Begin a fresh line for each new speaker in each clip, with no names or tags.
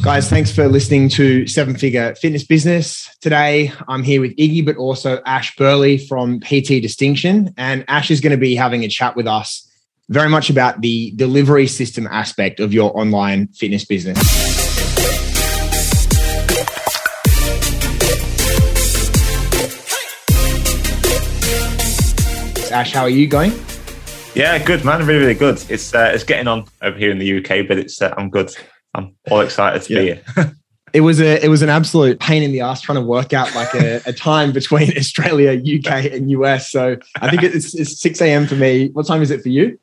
Guys, thanks for listening to Seven Figure Fitness Business. Today, I'm here with Iggy, but also Ash Burley from PT Distinction. And Ash is going to be having a chat with us very much about the delivery system aspect of your online fitness business. Ash, how are you going?
Yeah, good man, really, really good. It's uh, it's getting on over here in the UK, but it's uh, I'm good. I'm all excited to yeah. be here.
it was a it was an absolute pain in the ass trying to work out like a, a time between Australia, UK, and US. So I think it's, it's six a.m. for me. What time is it for you?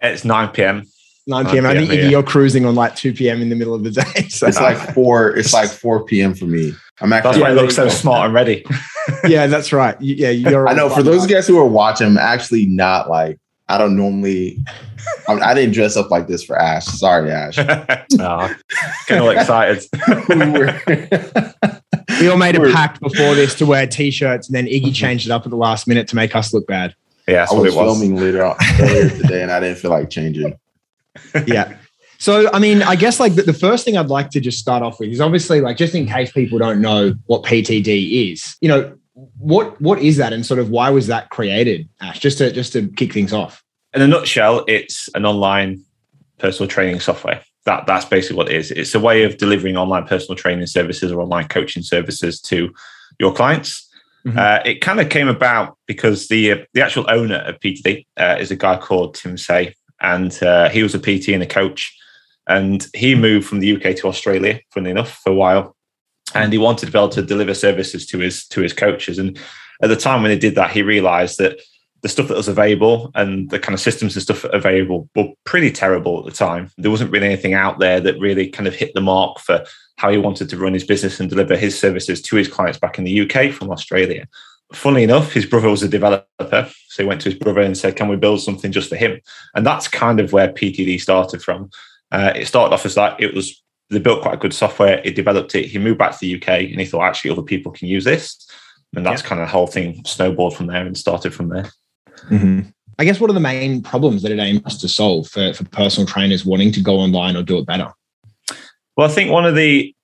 It's nine p.m.
9 p.m. I think you're cruising on like 2 p.m. in the middle of the day.
So it's like four. It's like 4 p.m. for me.
I'm actually. That's why I look so smart and ready.
yeah, that's right. Yeah, you're.
I know. For those guys who are watching, I'm actually not like I don't normally. I, I, didn't dress up like this for Ash. Sorry, Ash.
oh, kind of excited.
we all made a pact before this to wear t-shirts, and then Iggy mm-hmm. changed it up at the last minute to make us look bad.
Yeah,
I was, was, filming later on, earlier today, and I didn't feel like changing.
Yeah. So, I mean, I guess like the, the first thing I'd like to just start off with is obviously like just in case people don't know what PTD is, you know, what what is that and sort of why was that created ash just to just to kick things off
in a nutshell it's an online personal training software that that's basically what it is it's a way of delivering online personal training services or online coaching services to your clients mm-hmm. uh, it kind of came about because the uh, the actual owner of ptd uh, is a guy called tim say and uh, he was a pt and a coach and he moved from the uk to australia funnily enough for a while and he wanted to be able to deliver services to his to his coaches. And at the time when he did that, he realized that the stuff that was available and the kind of systems and stuff available were pretty terrible at the time. There wasn't really anything out there that really kind of hit the mark for how he wanted to run his business and deliver his services to his clients back in the UK from Australia. Funnily enough, his brother was a developer. So he went to his brother and said, Can we build something just for him? And that's kind of where PTD started from. Uh, it started off as like it was they built quite good software. It developed it. He moved back to the UK and he thought actually other people can use this. And that's yeah. kind of the whole thing snowballed from there and started from there.
Mm-hmm. I guess what are the main problems that it aims to solve for, for personal trainers wanting to go online or do it better?
Well, I think one of the,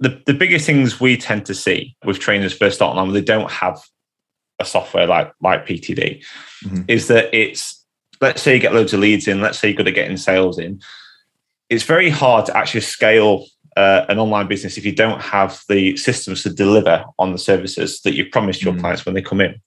the the biggest things we tend to see with trainers first start online, they don't have a software like like PTD, mm-hmm. is that it's let's say you get loads of leads in, let's say you're good at getting sales in, it's very hard to actually scale uh, an online business if you don't have the systems to deliver on the services that you promised your mm. clients when they come in.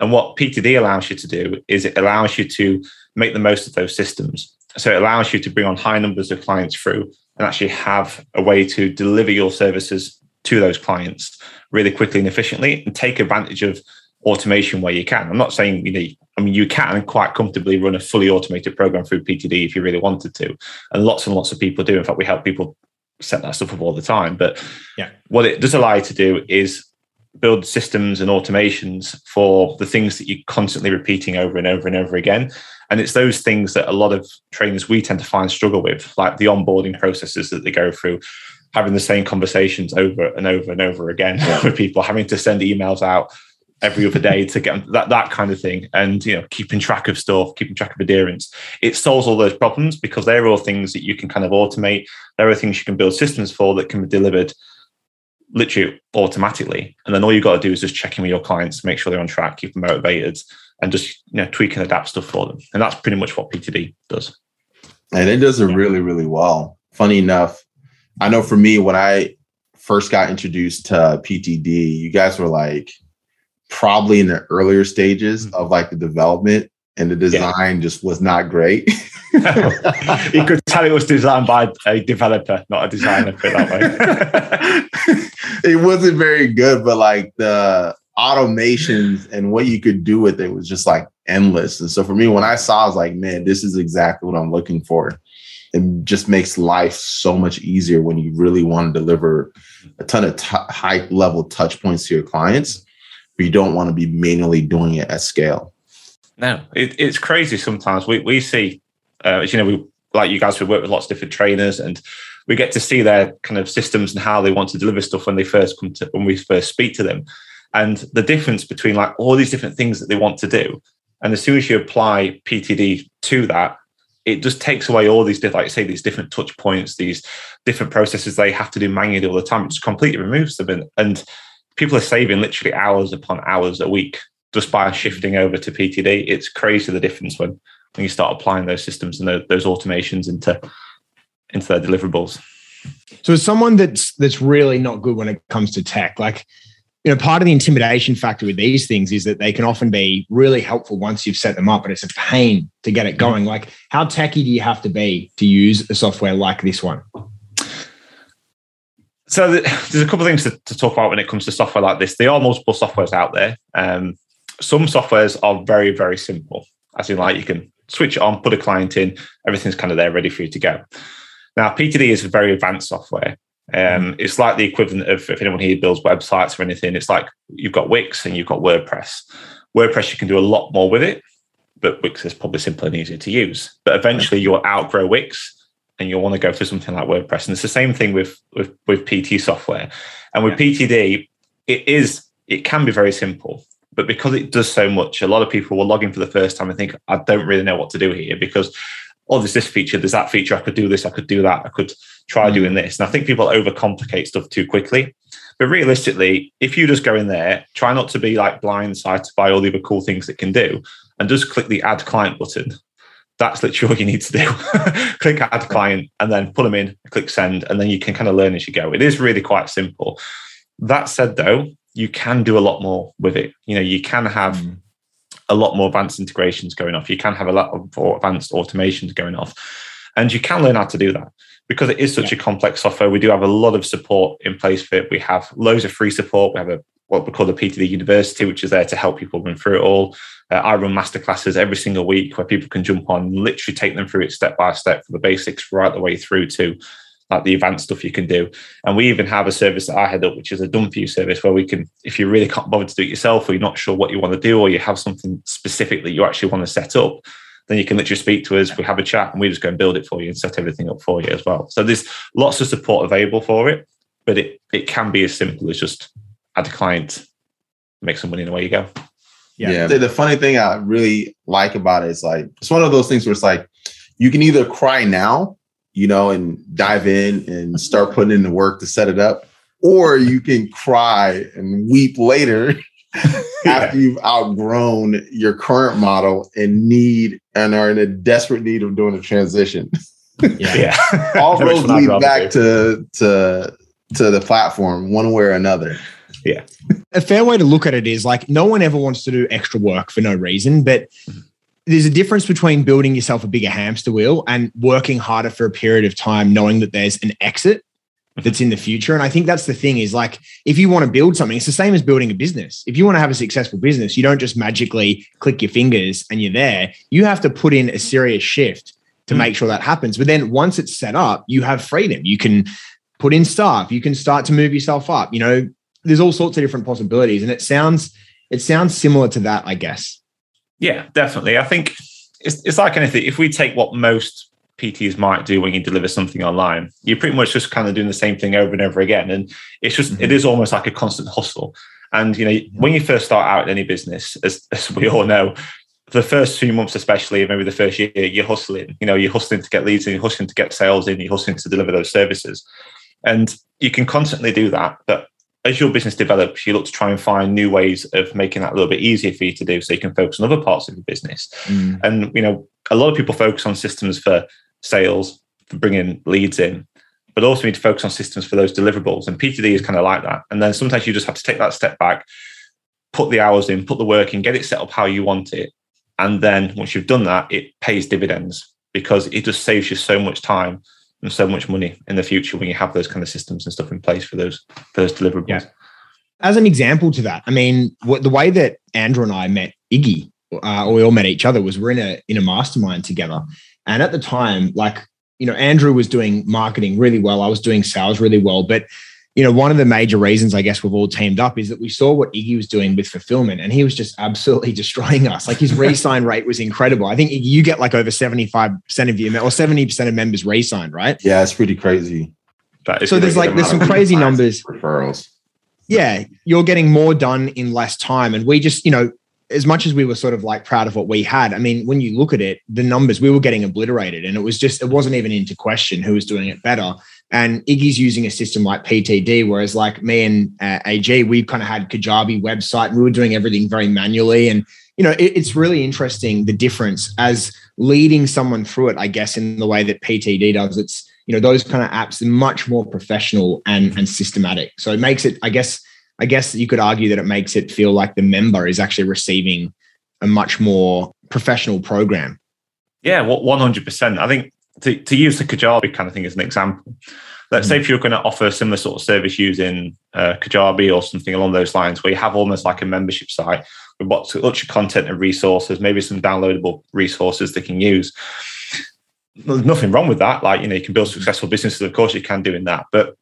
And what PTD allows you to do is it allows you to make the most of those systems. So it allows you to bring on high numbers of clients through and actually have a way to deliver your services to those clients really quickly and efficiently and take advantage of automation where you can. I'm not saying you know, I mean, you can quite comfortably run a fully automated program through PTD if you really wanted to, and lots and lots of people do. In fact, we help people set that stuff up all the time. But yeah, what it does allow you to do is build systems and automations for the things that you're constantly repeating over and over and over again. And it's those things that a lot of trainers we tend to find struggle with, like the onboarding processes that they go through, having the same conversations over and over and over again with people, having to send emails out every other day to get that that kind of thing and you know keeping track of stuff keeping track of adherence. It solves all those problems because they're all things that you can kind of automate. There are things you can build systems for that can be delivered literally automatically and then all you've got to do is just check in with your clients make sure they're on track keep them motivated and just you know tweak and adapt stuff for them and that's pretty much what ptd does
and it does it really really well funny enough i know for me when i first got introduced to ptd you guys were like probably in the earlier stages mm-hmm. of like the development and the design yeah. just was not great.
you could tell it was designed by a developer, not a designer, put that
way. it wasn't very good, but like the automations and what you could do with it was just like endless. And so for me, when I saw, I was like, man, this is exactly what I'm looking for. It just makes life so much easier when you really want to deliver a ton of t- high level touch points to your clients but you don't want to be manually doing it at scale.
No, it, it's crazy sometimes. We, we see, uh, you know, we like you guys, we work with lots of different trainers and we get to see their kind of systems and how they want to deliver stuff when they first come to, when we first speak to them. And the difference between like all these different things that they want to do. And as soon as you apply PTD to that, it just takes away all these different, like say, these different touch points, these different processes they have to do manually all the time. It just completely removes them. And, and people are saving literally hours upon hours a week just by shifting over to PTD. It's crazy the difference when, when you start applying those systems and those, those automations into into their deliverables.
So as someone that's that's really not good when it comes to tech, like you know, part of the intimidation factor with these things is that they can often be really helpful once you've set them up, but it's a pain to get it going. Like, how techy do you have to be to use a software like this one?
So there's a couple of things to, to, talk about when it comes to software like this. There are multiple softwares out there. Um, some softwares are very, very simple, as in like you can switch it on, put a client in, everything's kind of there ready for you to go. Now, PTD is a very advanced software. Um, mm-hmm. it's like the equivalent of if anyone here builds websites or anything, it's like you've got Wix and you've got WordPress. WordPress, you can do a lot more with it, but Wix is probably simpler and easier to use. But eventually you'll outgrow Wix and you'll want to go for something like WordPress. And it's the same thing with, with, with PT software. And with yeah. PTD, it is, it can be very simple, but because it does so much, a lot of people will log in for the first time and think, I don't really know what to do here because oh, there's this feature, there's that feature, I could do this, I could do that, I could try mm. doing this. And I think people overcomplicate stuff too quickly. But realistically, if you just go in there, try not to be like blindsided by all the other cool things it can do, and just click the add client button. That's literally all you need to do. click add client and then put them in, click send, and then you can kind of learn as you go. It is really quite simple. That said, though, you can do a lot more with it. You know, you can have mm a lot more advanced integrations going off. You can have a lot more advanced automations going off. And you can learn how to do that because it is such yeah. a complex software. We do have a lot of support in place for it. We have loads of free support. We have a what we call the PTD University, which is there to help people run through it all. Uh, I run masterclasses every single week where people can jump on literally take them through it step by step from the basics right the way through to like the advanced stuff you can do. And we even have a service that I head up, which is a done for you service where we can, if you really can't bother to do it yourself or you're not sure what you want to do or you have something specific that you actually want to set up, then you can literally speak to us. We have a chat and we just go and build it for you and set everything up for you as well. So there's lots of support available for it, but it, it can be as simple as just add a client, make some money and away you go.
Yeah. yeah. The, the funny thing I really like about it is like, it's one of those things where it's like, you can either cry now you know, and dive in and start putting in the work to set it up. Or you can cry and weep later after you've outgrown your current model and need and are in a desperate need of doing a transition.
Yeah. yeah.
All roads lead back to to to the platform one way or another.
Yeah.
A fair way to look at it is like no one ever wants to do extra work for no reason, but mm-hmm there's a difference between building yourself a bigger hamster wheel and working harder for a period of time, knowing that there's an exit that's in the future. And I think that's the thing is like, if you want to build something, it's the same as building a business. If you want to have a successful business, you don't just magically click your fingers and you're there. You have to put in a serious shift to mm. make sure that happens. But then once it's set up, you have freedom. You can put in staff, you can start to move yourself up. You know, there's all sorts of different possibilities. And it sounds, it sounds similar to that, I guess.
Yeah, definitely. I think it's, it's like anything. If we take what most PTs might do when you deliver something online, you're pretty much just kind of doing the same thing over and over again. And it's just, mm-hmm. it is almost like a constant hustle. And, you know, when you first start out in any business, as, as we all know, the first few months, especially maybe the first year, you're hustling. You know, you're hustling to get leads in, you're hustling to get sales in, you're hustling to deliver those services. And you can constantly do that. But as your business develops, you look to try and find new ways of making that a little bit easier for you to do so you can focus on other parts of your business. Mm. And, you know, a lot of people focus on systems for sales, for bringing leads in, but also need to focus on systems for those deliverables. And PTD is kind of like that. And then sometimes you just have to take that step back, put the hours in, put the work in, get it set up how you want it. And then once you've done that, it pays dividends because it just saves you so much time and so much money in the future when you have those kind of systems and stuff in place for those for those deliverables. Yeah.
As an example to that, I mean, what, the way that Andrew and I met Iggy, uh, or we all met each other, was we're in a in a mastermind together, and at the time, like you know, Andrew was doing marketing really well. I was doing sales really well, but you know, one of the major reasons I guess we've all teamed up is that we saw what Iggy was doing with fulfillment and he was just absolutely destroying us. Like his re-sign rate was incredible. I think you get like over 75% of you or 70% of members re-signed, right?
Yeah, it's pretty crazy.
So there's like there's some crazy numbers.
Referrals.
Yeah, you're getting more done in less time. And we just, you know, as much as we were sort of like proud of what we had, I mean, when you look at it, the numbers we were getting obliterated, and it was just it wasn't even into question who was doing it better. And Iggy's using a system like PTD, whereas like me and uh, AG, we kind of had Kajabi website, and we were doing everything very manually. And you know, it, it's really interesting the difference as leading someone through it. I guess in the way that PTD does, it's you know those kind of apps are much more professional and and systematic. So it makes it, I guess I guess you could argue that it makes it feel like the member is actually receiving a much more professional program.
Yeah, one hundred percent. I think to, to use the Kajabi kind of thing as an example, let's mm say if you're going to offer a similar sort of service using uh, Kajabi or something along those lines, where you have almost like a membership site with lots of content and resources, maybe some downloadable resources they can use. There's nothing wrong with that. Like you know, you can build successful businesses. Of course, you can do in that, but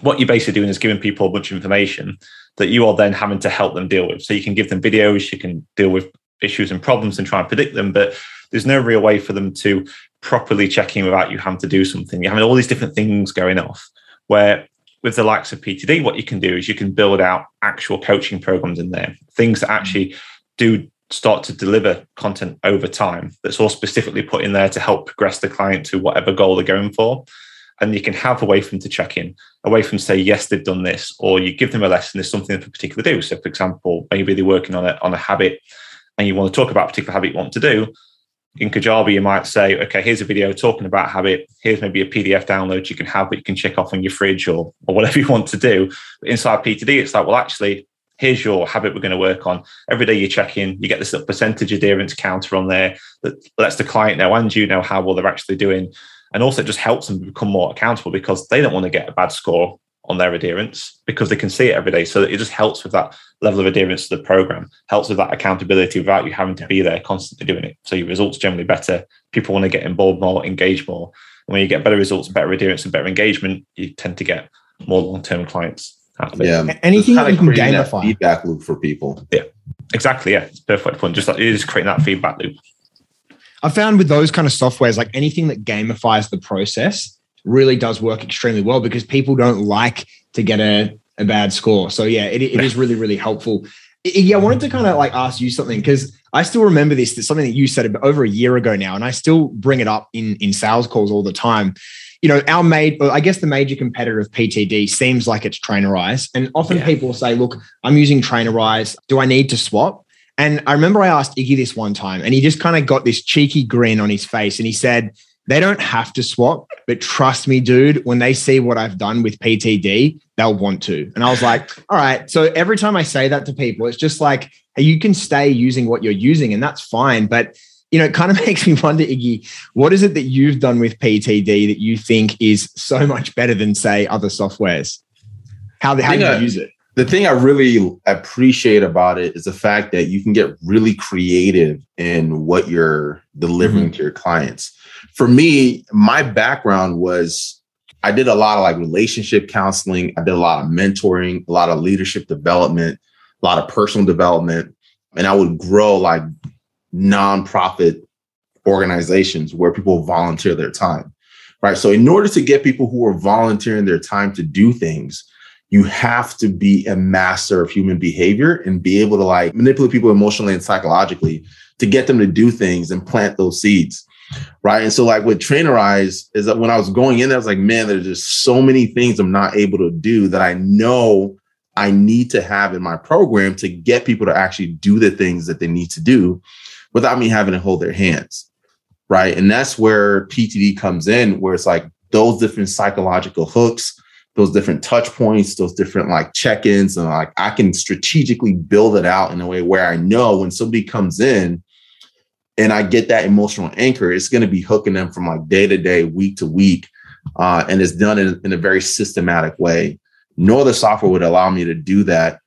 what you're basically doing is giving people a bunch of information that you are then having to help them deal with. So you can give them videos, you can deal with issues and problems and try and predict them, but there's no real way for them to properly checking without you having to do something. You're having all these different things going off. Where with the likes of PTD, what you can do is you can build out actual coaching programs in there, things that actually do start to deliver content over time that's all specifically put in there to help progress the client to whatever goal they're going for and you can have a way for them to check in, a way for to say, yes, they've done this, or you give them a lesson, there's something they particularly do. So, for example, maybe they're working on a, on a habit and you want to talk about a particular habit you want to do. In Kajabi, you might say, okay, here's a video talking about habit. Here's maybe a PDF download you can have that you can check off on your fridge or, or whatever you want to do. But inside PTD, it's like, well, actually, here's your habit we're going to work on. Every day you check in, you get this little percentage adherence counter on there that lets the client know and you know how well they're actually doing. And also, it just helps them become more accountable because they don't want to get a bad score on their adherence because they can see it every day. So it just helps with that level of adherence to the program, helps with that accountability without you having to be there constantly doing it. So your results generally better. People want to get involved more, engage more. And when you get better results, better adherence, and better engagement, you tend to get more long-term clients.
Yeah, anything that you can gamify feedback loop for people.
Yeah, exactly. Yeah, it's perfect point. Just like it is creating that feedback loop.
I found with those kind of softwares, like anything that gamifies the process really does work extremely well because people don't like to get a, a bad score. So yeah, it, it is really, really helpful. Yeah, I wanted to kind of like ask you something because I still remember this. That's something that you said over a year ago now, and I still bring it up in in sales calls all the time. You know, our made, I guess the major competitor of PTD seems like it's Trainerize, and often yeah. people say, "Look, I'm using Trainerize. Do I need to swap?" And I remember I asked Iggy this one time, and he just kind of got this cheeky grin on his face, and he said, "They don't have to swap, but trust me, dude. When they see what I've done with PTD, they'll want to." And I was like, "All right." So every time I say that to people, it's just like, "Hey, you can stay using what you're using, and that's fine." But you know, it kind of makes me wonder, Iggy, what is it that you've done with PTD that you think is so much better than, say, other softwares? How, how do you use it?
the thing I really appreciate about it is the fact that you can get really creative in what you're delivering mm-hmm. to your clients. For me, my background was I did a lot of like relationship counseling, I did a lot of mentoring, a lot of leadership development, a lot of personal development, and I would grow like nonprofit organizations where people volunteer their time. Right. So, in order to get people who are volunteering their time to do things, you have to be a master of human behavior and be able to like manipulate people emotionally and psychologically to get them to do things and plant those seeds. Right. And so, like with Trainerize, is that when I was going in, I was like, man, there's just so many things I'm not able to do that I know I need to have in my program to get people to actually do the things that they need to do without me having to hold their hands. Right. And that's where PTD comes in, where it's like those different psychological hooks those different touch points, those different like check-ins, and like I can strategically build it out in a way where I know when somebody comes in and I get that emotional anchor, it's going to be hooking them from like day to day, week to week, uh, and it's done in, in a very systematic way. No other software would allow me to do that.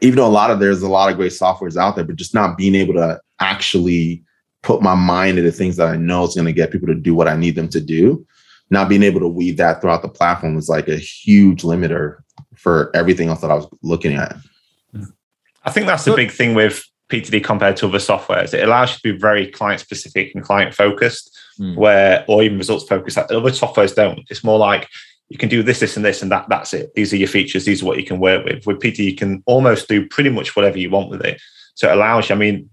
Even though a lot of there's a lot of great softwares out there, but just not being able to actually put my mind into things that I know is going to get people to do what I need them to do not being able to weave that throughout the platform was like a huge limiter for everything else that I was looking at.
I think that's the big thing with PTD compared to other softwares. It allows you to be very client specific and client focused, mm. where or even results focused. Other softwares don't. It's more like you can do this, this, and this, and that. That's it. These are your features. These are what you can work with. With PT, you can almost do pretty much whatever you want with it. So it allows you, I mean,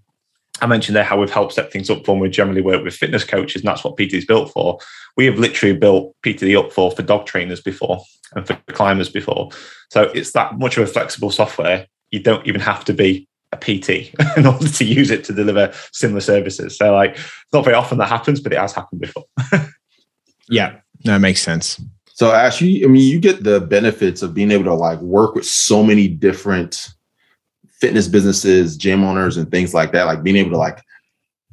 I mentioned there how we've helped set things up for when we generally work with fitness coaches, and that's what PT is built for. We have literally built PTD up for for dog trainers before and for climbers before. So it's that much of a flexible software. You don't even have to be a PT in order to use it to deliver similar services. So like not very often that happens, but it has happened before.
yeah, that makes sense.
So Ash, you, I mean, you get the benefits of being able to like work with so many different fitness businesses, gym owners, and things like that. Like being able to like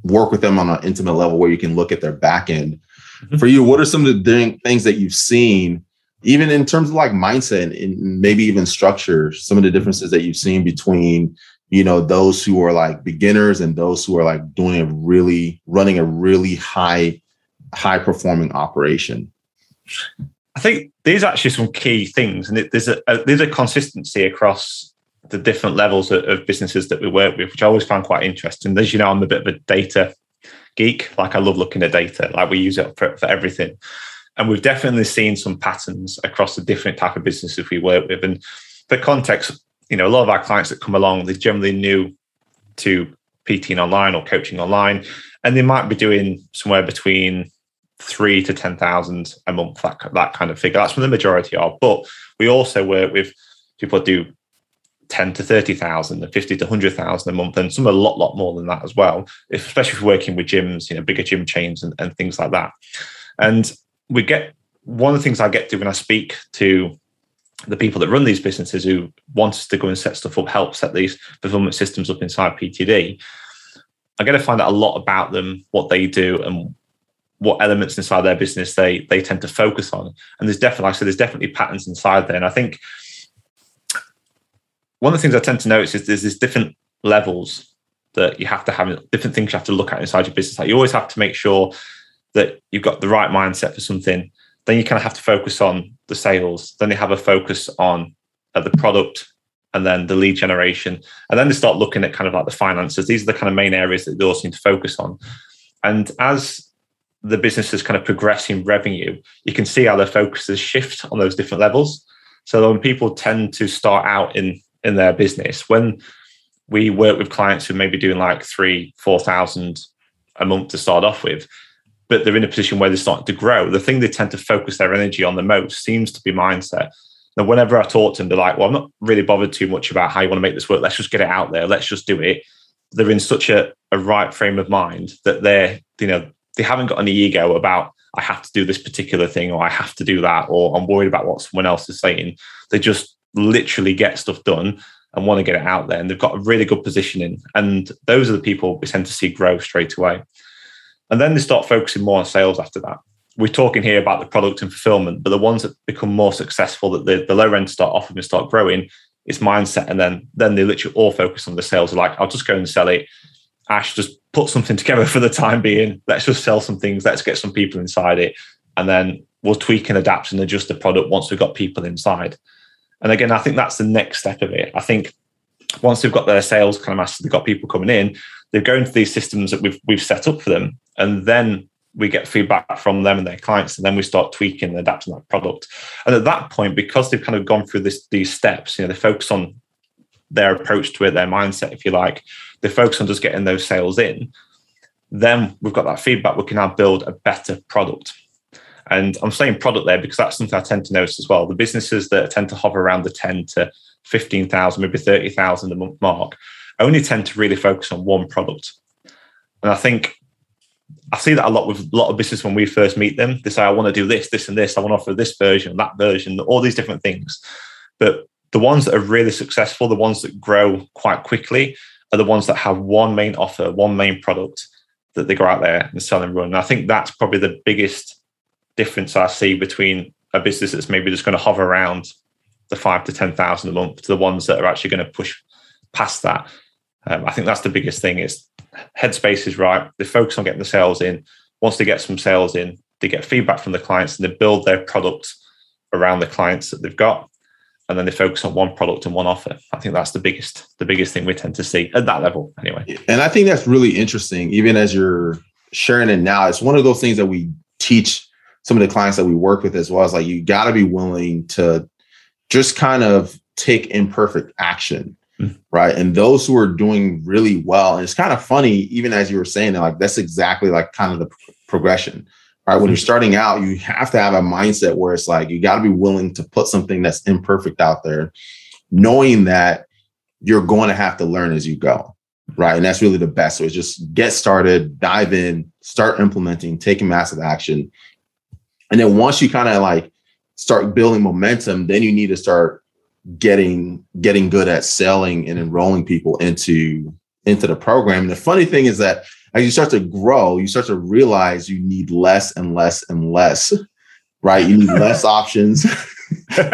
work with them on an intimate level where you can look at their back end. Mm-hmm. For you, what are some of the things that you've seen, even in terms of like mindset and maybe even structure? Some of the differences that you've seen between you know those who are like beginners and those who are like doing a really running a really high high performing operation
I think these are actually some key things, and there's a, a there's a consistency across the different levels of, of, businesses that we work with, which I always find quite interesting. As you know, I'm a bit of a data geek. Like I love looking at data. Like we use it for, for everything, and we've definitely seen some patterns across the different type of businesses we work with. And for context, you know, a lot of our clients that come along, they're generally new to PTing online or coaching online, and they might be doing somewhere between three to 10,000 a month, that, that kind of figure. That's where the majority are. But we also work with people that do 10 to 30,000 and 50 to 100,000 a month, and some a lot, lot more than that as well, especially if working with gyms, you know, bigger gym chains and, and things like that. And we get one of the things I get to when I speak to the people that run these businesses who want us to go and set stuff up, help set these fulfillment systems up inside PTD. I get to find out a lot about them, what they do, and what elements inside their business they they tend to focus on. And there's definitely, like I said, there's definitely patterns inside there. And I think one of the things I tend to notice is there's different levels that you have to have, different things you have to look at inside your business. Like you always have to make sure that you've got the right mindset for something. Then you kind of have to focus on the sales. Then you have a focus on uh, the product and then the lead generation. And then they start looking at kind of like the finances. These are the kind of main areas that they all seem to focus on. And as the business is kind of progressing revenue, you can see how their focuses shift on those different levels. So when people tend to start out in in their business, when we work with clients who may be doing like three, four thousand a month to start off with, but they're in a position where they're starting to grow, the thing they tend to focus their energy on the most seems to be mindset. Now, whenever I talk to them, they're like, well, I'm not really bothered too much about how you want to make this work. Let's just get it out there. Let's just do it. They're in such a, a right frame of mind that they're, you know, they haven't got any ego about I have to do this particular thing or I have to do that or I'm worried about what someone else is saying. They just literally get stuff done and want to get it out there. And they've got a really good positioning. And those are the people we tend to see grow straight away. And then they start focusing more on sales after that. We're talking here about the product and fulfillment, but the ones that become more successful, that the, the low end start off and start growing, it's mindset. And then then they literally all focus on the sales. They're like, I'll just go and sell it. Ash, just put something together for the time being. Let's just sell some things. Let's get some people inside it. And then we'll tweak and adapt and adjust the product once we've got people inside. And again, I think that's the next step of it. I think once they've got their sales kind of mastered, they've got people coming in, they go into these systems that we've we've set up for them. And then we get feedback from them and their clients, and then we start tweaking and adapting that product. And at that point, because they've kind of gone through this these steps, you know, they focus on their approach to it, their mindset, if you like, they focus on just getting those sales in, then we've got that feedback. We can now build a better product. And I'm saying product there because that's something I tend to notice as well. The businesses that tend to hover around the 10 to 15,000, maybe 30,000 a month mark, only tend to really focus on one product. And I think I see that a lot with a lot of business when we first meet them. They say, I want to do this, this, and this. I want to offer this version, that version, all these different things. But the ones that are really successful, the ones that grow quite quickly, are the ones that have one main offer, one main product that they go out there and sell and run. And I think that's probably the biggest difference I see between a business that's maybe just going to hover around the five to 10,000 a month to the ones that are actually going to push past that. Um, I think that's the biggest thing is headspace is right. They focus on getting the sales in. Once they get some sales in, they get feedback from the clients and they build their product around the clients that they've got and then they focus on one product and one offer. I think that's the biggest the biggest thing we tend to see at that level anyway.
And I think that's really interesting even as you're sharing it now. It's one of those things that we teach some of the clients that we work with as well as like you got to be willing to just kind of take imperfect action. Right? And those who are doing really well, and it's kind of funny, even as you were saying, that, like that's exactly like kind of the progression, right? When you're mm-hmm. starting out, you have to have a mindset where it's like you got to be willing to put something that's imperfect out there, knowing that you're going to have to learn as you go, right? And that's really the best. So it's just get started, dive in, start implementing, taking massive action. And then once you kind of like start building momentum, then you need to start getting getting good at selling and enrolling people into into the program. And the funny thing is that as you start to grow, you start to realize you need less and less and less, right? You need less options,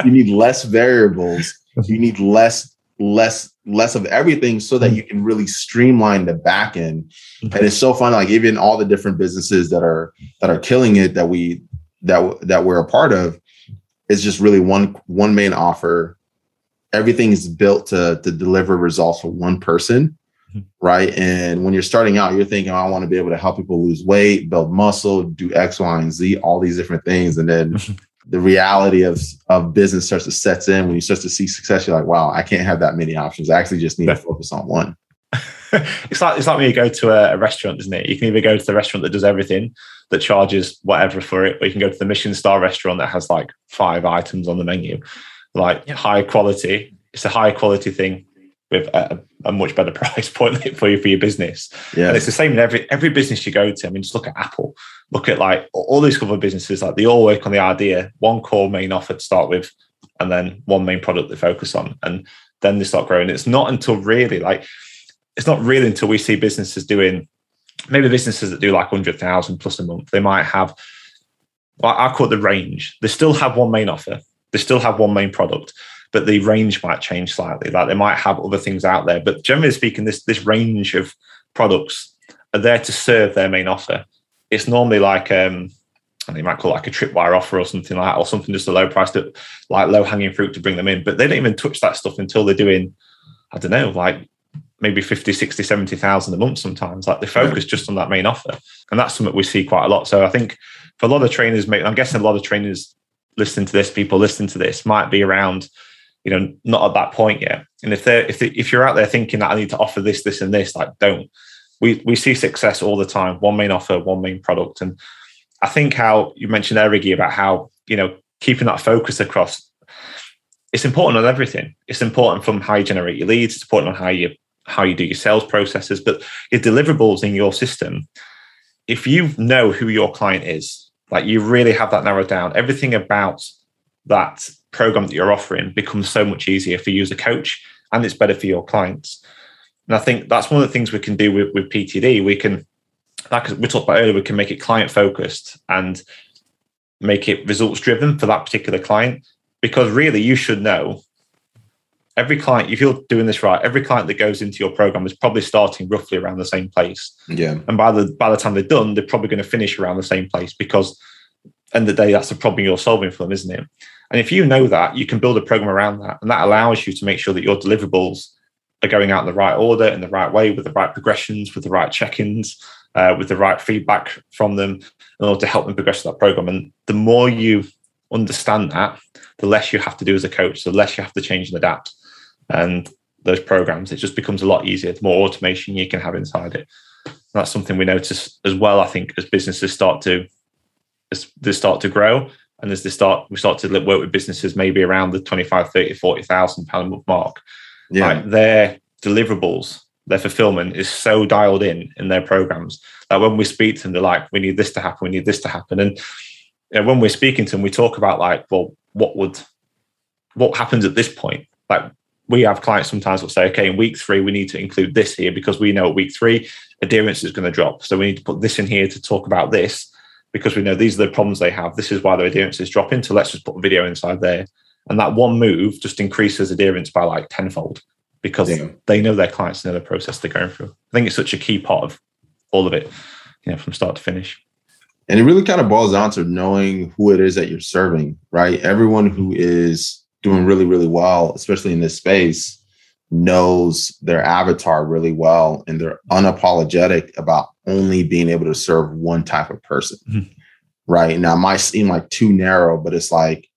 you need less variables, you need less less less of everything so that you can really streamline the back end and it's so fun like even all the different businesses that are that are killing it that we that that we're a part of is just really one one main offer everything is built to to deliver results for one person mm-hmm. right? And when you're starting out you're thinking oh, i want to be able to help people lose weight build muscle do x y and z all these different things. And then the reality of of business starts to sets in. When you start to see success you're like wow i can't have that many options. I actually just need to focus on one.
It's like it's like when you go to a, a, restaurant isn't it? You can either go to the restaurant that does everything that charges whatever for it or you can go to the Michelin star restaurant that has like five items on the menu like yeah. high quality it's a high quality thing with a, a, much better price point for you for your business. Yeah. And it's the same in every every business you go to. I mean, just look at Apple, look at like all these other businesses, like they all work on the idea, one core main offer to start with, and then one main product they focus on. And then they start growing. It's not until really like it's not really until we see businesses doing maybe businesses that do like 100,000 plus a month, they might have, well, I call it the range. They still have one main offer, they still have one main product, but the range might change slightly. Like they might have other things out there, but generally speaking, this this range of products are there to serve their main offer. It's normally like um, and they might call it like a tripwire offer or something like that, or something just a low price to like low hanging fruit to bring them in. But they don't even touch that stuff until they're doing, I don't know, like maybe 50, 60, 70,000 a month sometimes. Like they focus just on that main offer. And that's something we see quite a lot. So I think for a lot of trainers, I'm guessing a lot of trainers listening to this, people listening to this might be around you know, not at that point yet. And if they're if they, if you're out there thinking that I need to offer this, this, and this, like don't. We we see success all the time. One main offer, one main product, and I think how you mentioned there, Iggy, about how you know keeping that focus across. It's important on everything. It's important from how you generate your leads. It's important on how you how you do your sales processes, but your deliverables in your system. If you know who your client is, like you really have that narrowed down, everything about that program that you're offering becomes so much easier for you as a coach and it's better for your clients. And I think that's one of the things we can do with, with PTD. We can, like we talked about earlier, we can make it client focused and make it results driven for that particular client. Because really, you should know every client, if you're doing this right, every client that goes into your program is probably starting roughly around the same place.
Yeah.
And by the by the time they're done, they're probably going to finish around the same place because end of the day, that's the problem you're solving for them, isn't it? And if you know that, you can build a program around that. And that allows you to make sure that your deliverables are going out in the right order, in the right way, with the right progressions, with the right check ins, uh, with the right feedback from them in order to help them progress that program. And the more you understand that, the less you have to do as a coach, the less you have to change and adapt. And those programs, it just becomes a lot easier. The more automation you can have inside it. that's something we notice as well, I think, as businesses start to as they start to grow and as they start we start to work with businesses maybe around the 25 30 40,000 pound mark yeah right, their deliverables their fulfillment is so dialed in in their programs that when we speak to them they're like we need this to happen we need this to happen and you know, when we're speaking to them we talk about like well what would what happens at this point like we have clients sometimes will say okay in week three we need to include this here because we know at week three adherence is going to drop so we need to put this in here to talk about this because we know these are the problems they have. This is why their adherence is dropping. So let's just put a video inside there. And that one move just increases adherence by like tenfold because yeah. they know their clients know the process they're going through. I think it's such a key part of all of it, you know, from start to finish.
And it really kind of boils down to knowing who it is that you're serving, right? Everyone who is doing really, really well, especially in this space, knows their avatar really well and they're unapologetic about only being able to serve one type of person. Mm-hmm. Right. Now, it might seem like too narrow, but it's like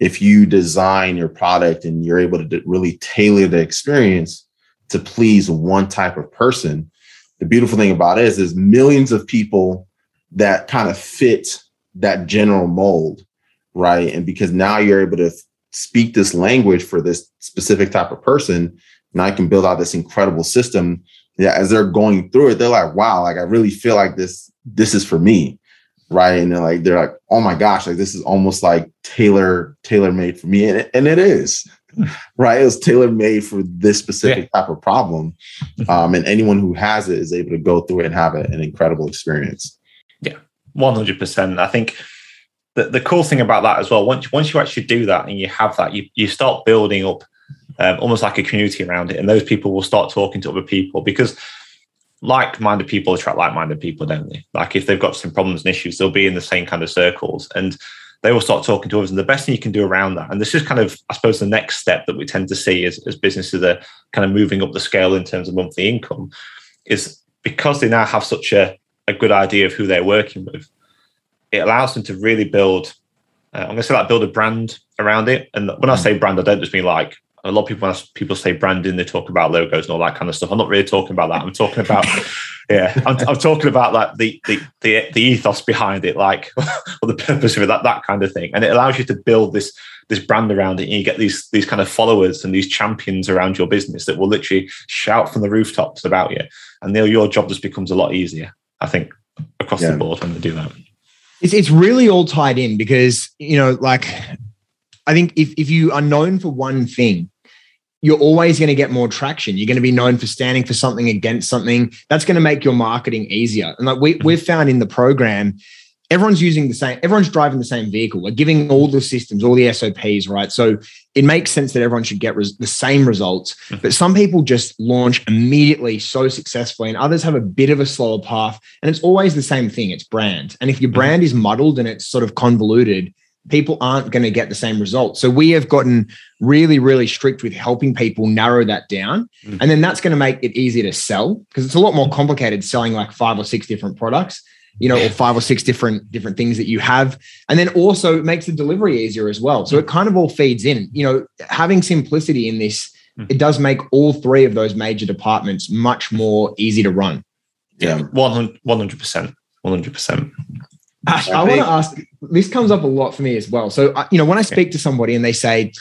if you design your product and you're able to really tailor the experience to please one type of person, the beautiful thing about it is there's millions of people that kind of fit that general mold, right? And because now you're able to speak this language for this specific type of person, and I can build out this incredible system. Yeah, as they're going through it, they're like, wow, like I really feel like this, this is for me. Right. And they're like, they're like, oh my gosh, like this is almost like tailor, tailor made for me. And it, and it is. right. It was tailor made for this specific yeah. type of problem. Um, and anyone who has it is able to go through it and have an incredible experience.
Yeah, 100%. I think the, the cool thing about that as well, once, once you actually do that and you have that, you, you start building up um, almost like a community around it. And those people will start talking to other people because like-minded people attract like-minded people, don't they? Like if they've got some problems and issues, they'll be in the same kind of circles and they will start talking to others. And the best thing you can do around that, and this is kind of, I suppose, the next step that we tend to see as, as businesses are kind of moving up the scale in terms of monthly income, is because they now have such a, a good idea of who they're working with, it allows them to really build, uh, I'm going to say like build a brand around it. And when I mm. say brand, I don't just mean like a lot of people when people say branding, they talk about logos and all that kind of stuff. I'm not really talking about that. I'm talking about, yeah, I'm, I'm, talking about like the, the the the ethos behind it, like or the purpose of it, that that kind of thing. And it allows you to build this this brand around it, and you get these these kind of followers and these champions around your business that will literally shout from the rooftops about you, and your job just becomes a lot easier. I think across yeah. the board when they do that.
It's it's really all tied in because you know, like I think if if you are known for one thing you're always going to get more traction. You're going to be known for standing for something against something. That's going to make your marketing easier. And like we, mm-hmm. we've found in the program, everyone's using the same, everyone's driving the same vehicle. We're giving all the systems, all the SOPs, right? So it makes sense that everyone should get res- the same results. Mm-hmm. But some people just launch immediately so successfully, and others have a bit of a slower path. And it's always the same thing it's brand. And if your mm-hmm. brand is muddled and it's sort of convoluted, people aren't going to get the same results. So we have gotten really, really strict with helping people narrow that down. Mm-hmm. And then that's going to make it easier to sell because it's a lot more complicated selling like five or six different products, you know, or five or six different different things that you have. And then also it makes the delivery easier as well. So it kind of all feeds in. You know, having simplicity in this, mm-hmm. it does make all three of those major departments much more easy to run.
Yeah, 100 100%. 100%.
Ash, I, I want to ask. This comes up a lot for me as well. So, uh, you know, when I speak to somebody and they say,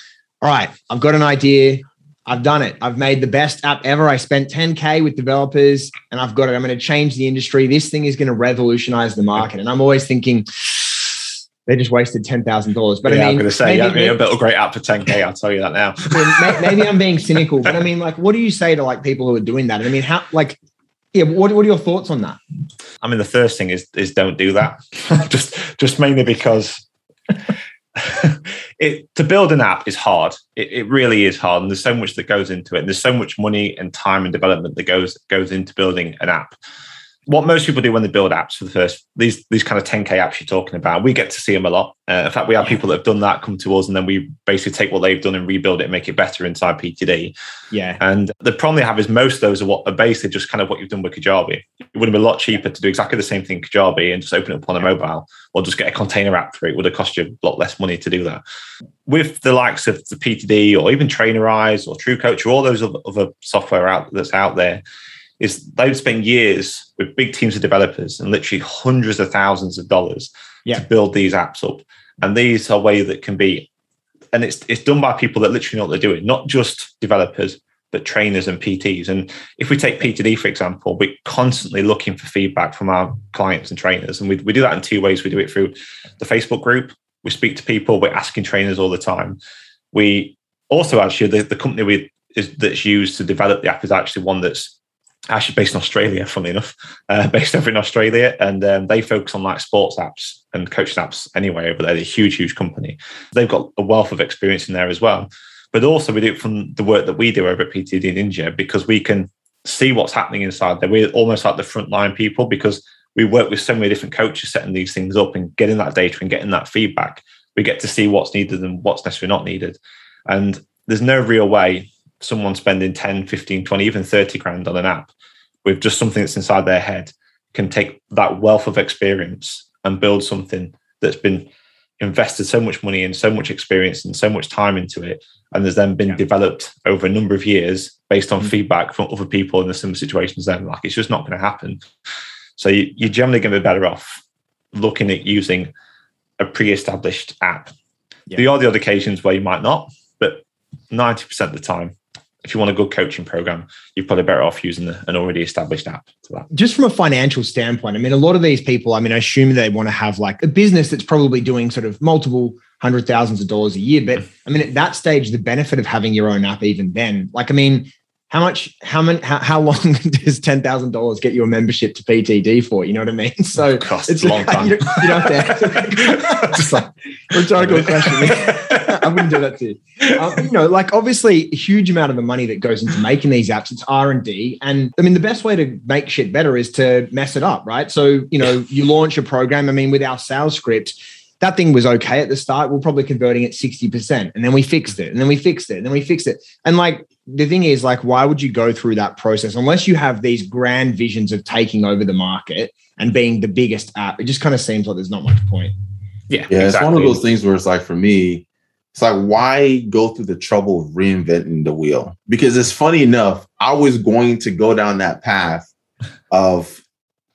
"All right, I've got an idea. I've done it. I've made the best app ever. I spent 10k with developers, and I've got it. I'm going to change the industry. This thing is going to revolutionize the market." And I'm always thinking, they just wasted ten thousand dollars.
But yeah, I am going to say, maybe, yeah, maybe, built a great app for ten k. I'll tell you that now.
maybe I'm being cynical, but I mean, like, what do you say to like people who are doing that? I mean, how like yeah, what, what are your thoughts on that?
I mean, the first thing is is don't do that. just just mainly because it to build an app is hard. It, it really is hard, and there's so much that goes into it. And there's so much money and time and development that goes goes into building an app what most people do when they build apps for the first these these kind of 10k apps you're talking about we get to see them a lot. Uh, in fact we have people that have done that come to us and then we basically take what they've done and rebuild it and make it better inside ptd
yeah.
And the problem they have is most of those are what are basically just kind of what you've done with kajabi. It would have been a lot cheaper to do exactly the same thing kajabi and just open it up on a mobile or just get a container app for it, it would have cost you a lot less money to do that. With the likes of the ptd or even trainerize or truecoach or all those other software out that's out there is they've spent years with big teams of developers and literally hundreds of thousands of dollars yeah. to build these apps up. And these are ways that can be, and it's it's done by people that literally know what they're doing, not just developers, but trainers and PTs. And if we take PTD, for example, we're constantly looking for feedback from our clients and trainers. And we, we do that in two ways. We do it through the Facebook group. We speak to people, we're asking trainers all the time. We also actually, the, the company we, is, that's used to develop the app is actually one that's actually based in Australia, funny enough, uh, based over in Australia, and um, they focus on like sports apps and coaching apps anyway over there. They're a huge, huge company. They've got a wealth of experience in there as well. But also, we do it from the work that we do over at PTD Ninja because we can see what's happening inside there. We're almost like the frontline people because we work with so many different coaches setting these things up and getting that data and getting that feedback. We get to see what's needed and what's necessarily not needed. And there's no real way someone spending 10, 15, 20, even 30 grand on an app with just something that's inside their head can take that wealth of experience and build something that's been invested so much money and so much experience and so much time into it, and there's then been yeah. developed over a number of years based on mm-hmm. feedback from other people in the similar situations. Then, like it's just not going to happen. So you, you're generally going to be better off looking at using a pre-established app. Yeah. There are the other occasions where you might not, but 90% of the time, if you want a good coaching program, you're probably better off using an already established app for that.
Just from a financial standpoint, I mean, a lot of these people, I mean, I assume they want to have like a business that's probably doing sort of multiple hundred thousands of dollars a year. But mm. I mean, at that stage, the benefit of having your own app, even then, like, I mean, how much how many how, how long does ten thousand dollars get you a membership to PTD for? You know what I mean? So
Cost it's a long time. You don't, you don't have
to just like rhetorical question. I wouldn't do that to you. Um, you know, like obviously a huge amount of the money that goes into making these apps, it's R and D. And I mean, the best way to make shit better is to mess it up, right? So you know, you launch a program. I mean, with our sales script that thing was okay at the start. We're probably converting at 60%. And then we fixed it. And then we fixed it. And then we fixed it. And like the thing is, like, why would you go through that process unless you have these grand visions of taking over the market and being the biggest app? It just kind of seems like there's not much point.
Yeah.
Yeah. Exactly. It's one of those things where it's like for me, it's like why go through the trouble of reinventing the wheel? Because it's funny enough, I was going to go down that path of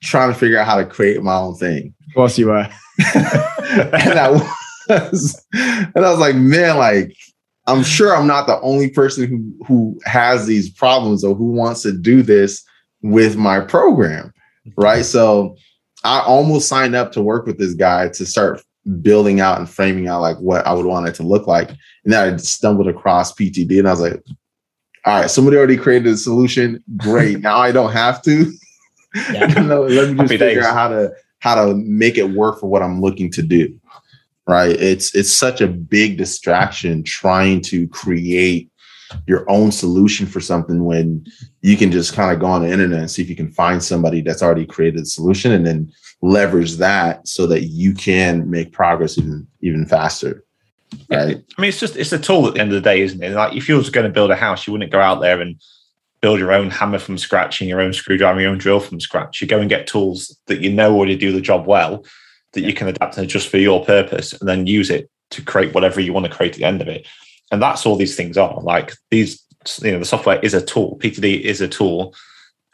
trying to figure out how to create my own thing.
Of course you were.
and I was, and I was like, man, like I'm sure I'm not the only person who who has these problems or who wants to do this with my program, right? So I almost signed up to work with this guy to start building out and framing out like what I would want it to look like. And then I stumbled across PTD and I was like, all right, somebody already created a solution. Great. now I don't have to. Yeah. Let me just figure days. out how to how to make it work for what I'm looking to do. Right. It's it's such a big distraction trying to create your own solution for something when you can just kind of go on the internet and see if you can find somebody that's already created a solution and then leverage that so that you can make progress even even faster. Right.
I mean, it's just it's a tool at the end of the day, isn't it? Like if you were going to build a house, you wouldn't go out there and build your own hammer from scratch and your own screwdriver, your own drill from scratch. You go and get tools that you know already do the job well, that you can adapt and adjust for your purpose, and then use it to create whatever you want to create at the end of it. And that's all these things are. Like these, you know, the software is a tool. PTD is a tool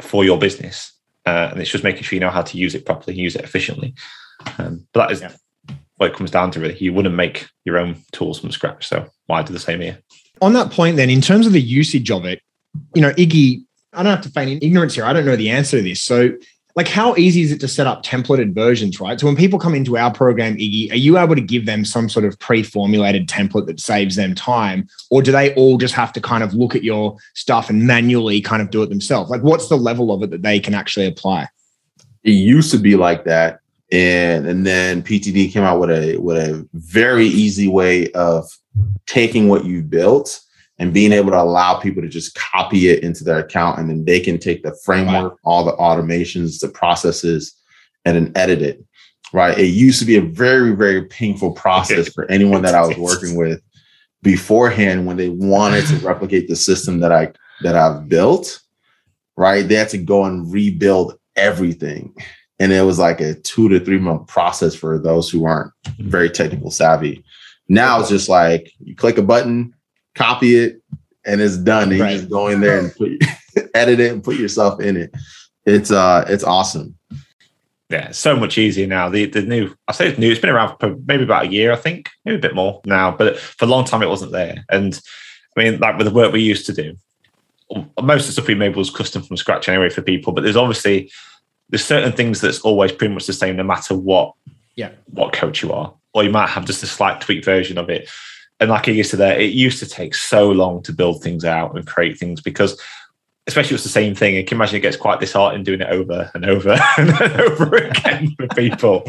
for your business, uh, and it's just making sure you know how to use it properly, use it efficiently. Um, but that is yeah. what it comes down to. Really, you wouldn't make your own tools from scratch. So why do the same here?
On that point, then, in terms of the usage of it, you know, Iggy, I don't have to feign ignorance here. I don't know the answer to this. So, like, how easy is it to set up templated versions, right? So, when people come into our program, Iggy, are you able to give them some sort of pre formulated template that saves them time? Or do they all just have to kind of look at your stuff and manually kind of do it themselves? Like, what's the level of it that they can actually apply?
It used to be like that. And, and then PTD came out with a with a very easy way of taking what you built and being able to allow people to just copy it into their account and then they can take the framework, wow. all the automations, the processes, and then edit it. Right. It used to be a very, very painful process for anyone that I was working with beforehand when they wanted to replicate the system that I that I've built. Right. They had to go and rebuild everything. And it was like a two to three month process for those who aren't very technical savvy. Now it's just like you click a button, copy it, and it's done. And right. you just go in there and put, edit it and put yourself in it. It's uh, it's awesome.
Yeah, so much easier now. The the new, I say it's new. It's been around for maybe about a year, I think, maybe a bit more now. But for a long time, it wasn't there. And I mean, like with the work we used to do, most of the stuff we made was custom from scratch anyway for people. But there's obviously there's certain things that's always pretty much the same no matter what
yeah
what coach you are, or you might have just a slight tweak version of it and like I used to there, it used to take so long to build things out and create things because especially it's the same thing. I can imagine it gets quite disheartening doing it over and over and over again for people.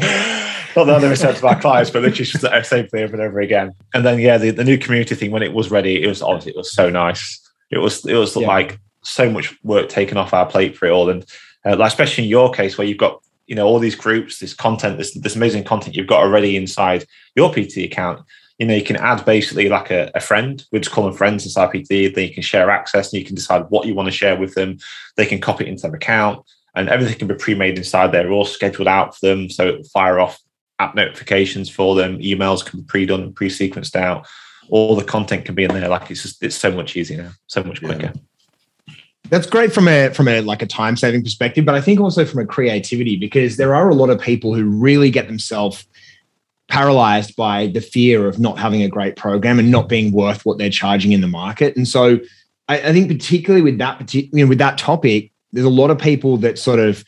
Not that I've ever said to our clients, but literally just the same thing over and over again. And then yeah, the, the new community thing when it was ready, it was obviously it was so nice. It was it was yeah. like so much work taken off our plate for it all. And uh, like especially in your case where you've got you know all these groups, this content, this this amazing content you've got already inside your PT account you know, you can add basically like a, a friend. We just call them friends inside PTD. Then you can share access and you can decide what you want to share with them. They can copy it into their account and everything can be pre-made inside there, all scheduled out for them. So it'll fire off app notifications for them. Emails can be pre-done, and pre-sequenced out. All the content can be in there. Like it's just it's so much easier now, so much quicker.
Yeah. That's great from a from a like a time saving perspective, but I think also from a creativity because there are a lot of people who really get themselves paralyzed by the fear of not having a great program and not being worth what they're charging in the market. And so I, I think particularly with that you know, with that topic, there's a lot of people that sort of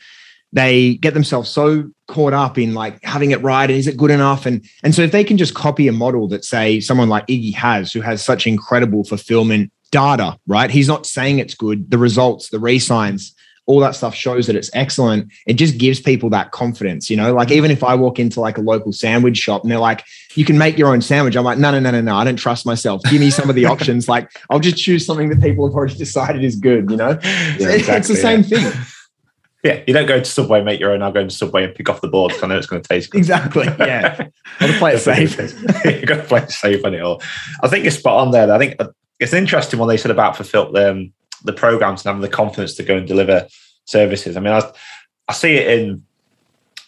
they get themselves so caught up in like having it right and is it good enough? And and so if they can just copy a model that say someone like iggy has who has such incredible fulfillment data right? He's not saying it's good. The results the resigns all that stuff shows that it's excellent it just gives people that confidence you know like even if i walk into like a local sandwich shop and they're like you can make your own sandwich i'm like no no no no no i don't trust myself give me some of the options like i'll just choose something that people have already decided is good you know yeah, exactly, it's the same yeah. thing
yeah, you don't go to Subway, make your own. I'll go to Subway and pick off the board because I know it's going to taste good.
Exactly. Yeah. Got to play it safe.
you got to play it safe on it all. I think it's spot on there. I think it's an interesting one they said about fulfill um, the programs and having the confidence to go and deliver services. I mean, I, I see it in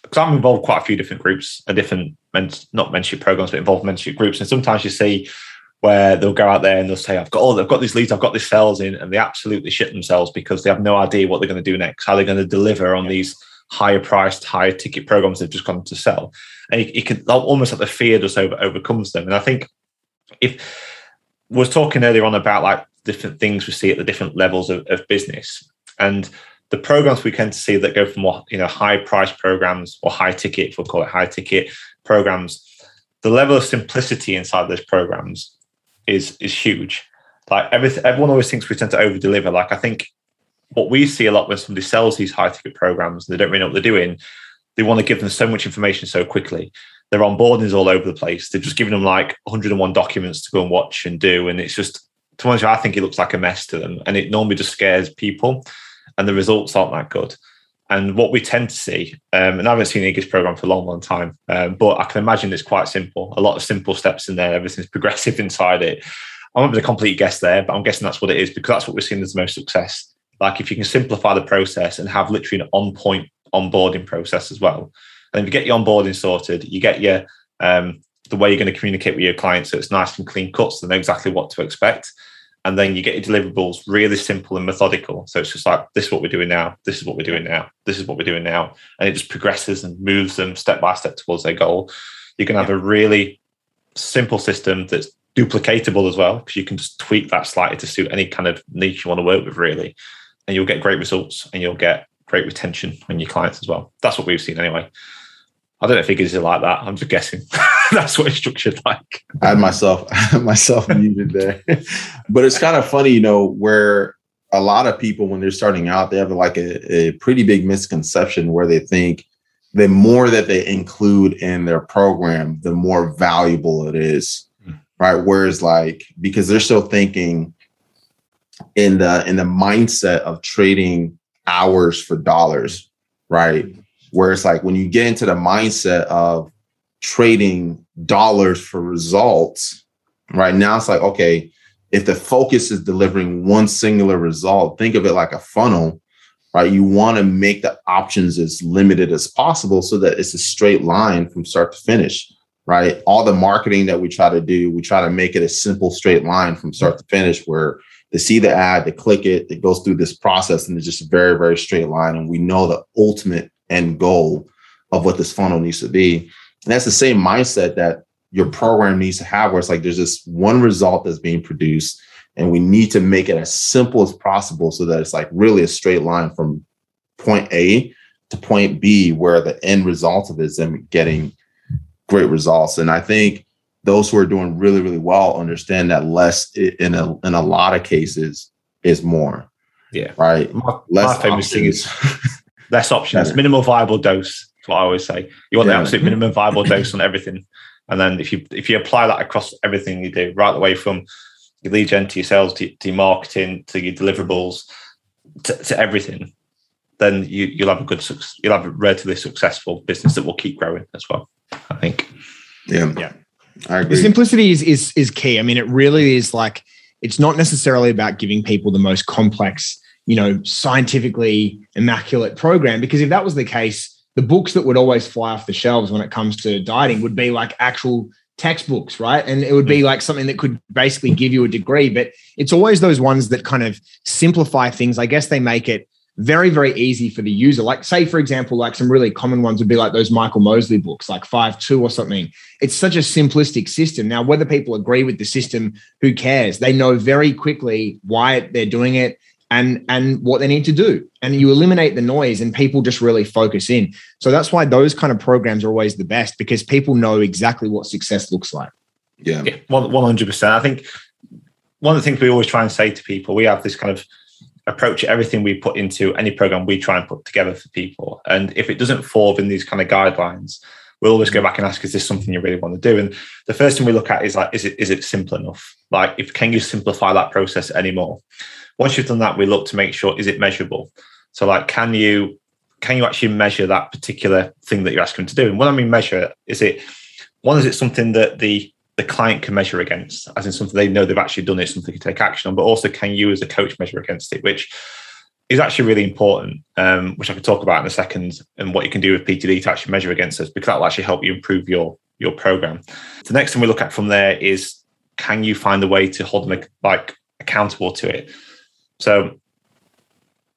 because I'm involved quite a few different groups and different men, not mentorship programs, but involved mentorship groups. And sometimes you see where they'll go out there and they'll say, I've got all, I've got these leads, I've got these sales in, and they absolutely shit themselves because they have no idea what they're going to do next, how they're going to deliver on these higher priced, higher ticket programs they've just gone to sell. And you, you can almost like the fear just over, overcomes them. And I think if was talking earlier on about like different things we see at the different levels of, of business and the programs we tend to see that go from what you know high price programs or high ticket, if we we'll call it high ticket programs, the level of simplicity inside those programs is is huge. Like everyone always thinks we tend to over deliver. Like I think what we see a lot when somebody sells these high ticket programs, and they don't really know what they're doing. They want to give them so much information so quickly. Their onboarding is all over the place. They're just giving them like 101 documents to go and watch and do, and it's just to honest, I think it looks like a mess to them, and it normally just scares people, and the results aren't that good. And what we tend to see, um, and I haven't seen the Iggy's program for a long, long time, um, but I can imagine it's quite simple. A lot of simple steps in there. Everything's progressive inside it. I'm not a complete guess there, but I'm guessing that's what it is because that's what we're seeing as the most success. Like if you can simplify the process and have literally an on-point onboarding process as well, and if you get your onboarding sorted, you get your um, the way you're going to communicate with your clients so it's nice and clean cuts, so they know exactly what to expect and then you get your deliverables really simple and methodical. So it's just like this is what we're doing now, this is what we're doing now, this is what we're doing now, and it just progresses and moves them step by step towards their goal. You can have a really simple system that's duplicatable as well because you can just tweak that slightly to suit any kind of niche you want to work with, really, and you'll get great results and you'll get great retention on your clients as well. That's what we've seen anyway. I don't know if figures are like that. I'm just guessing. That's what it's structured like.
I had myself myself muted there, but it's kind of funny, you know, where a lot of people when they're starting out, they have like a, a pretty big misconception where they think the more that they include in their program, the more valuable it is, mm. right? Whereas, like, because they're still thinking in the in the mindset of trading hours for dollars, right? where it's like when you get into the mindset of trading dollars for results, right now it's like, okay, if the focus is delivering one singular result, think of it like a funnel, right? You want to make the options as limited as possible so that it's a straight line from start to finish, right? All the marketing that we try to do, we try to make it a simple straight line from start to finish where they see the ad, they click it, it goes through this process and it's just a very, very straight line. And we know the ultimate end goal of what this funnel needs to be. And that's the same mindset that your program needs to have, where it's like there's this one result that's being produced, and we need to make it as simple as possible so that it's like really a straight line from point A to point B, where the end result of it is them getting great results. And I think those who are doing really, really well understand that less in a in a lot of cases is more.
Yeah.
Right.
My, less my famous thing is less options, minimal viable dose. That's what I always say. You want yeah. the absolute minimum viable dose on everything, and then if you if you apply that across everything you do, right the way from your lead gen to your sales to, to your marketing to your deliverables to, to everything, then you, you'll have a good you'll have a relatively successful business that will keep growing as well. I think.
Yeah.
Yeah. I agree. The simplicity is is is key. I mean, it really is like it's not necessarily about giving people the most complex you know, scientifically immaculate program. Because if that was the case, the books that would always fly off the shelves when it comes to dieting would be like actual textbooks, right? And it would be like something that could basically give you a degree, but it's always those ones that kind of simplify things. I guess they make it very, very easy for the user. Like, say, for example, like some really common ones would be like those Michael Mosley books, like 5 2 or something. It's such a simplistic system. Now, whether people agree with the system, who cares? They know very quickly why they're doing it and and what they need to do. And you eliminate the noise and people just really focus in. So that's why those kind of programs are always the best because people know exactly what success looks like.
Yeah, yeah 100% i think one of the things we always try and say to people we have this kind of approach to everything we put into any program we try and put together for people. And if it doesn't fall within these kind of guidelines we'll always go back and ask is this something you really want to do and the first thing we look at is like is it is it simple enough like if can you simplify that process anymore once you've done that, we look to make sure is it measurable. So like, can you can you actually measure that particular thing that you're asking to do? And what I mean measure is it one is it something that the the client can measure against, as in something they know they've actually done it, something can take action on, but also can you as a coach measure against it, which is actually really important, um, which I could talk about in a second, and what you can do with PTD to actually measure against us, because that will actually help you improve your your program. The next thing we look at from there is can you find a way to hold them like accountable to it? So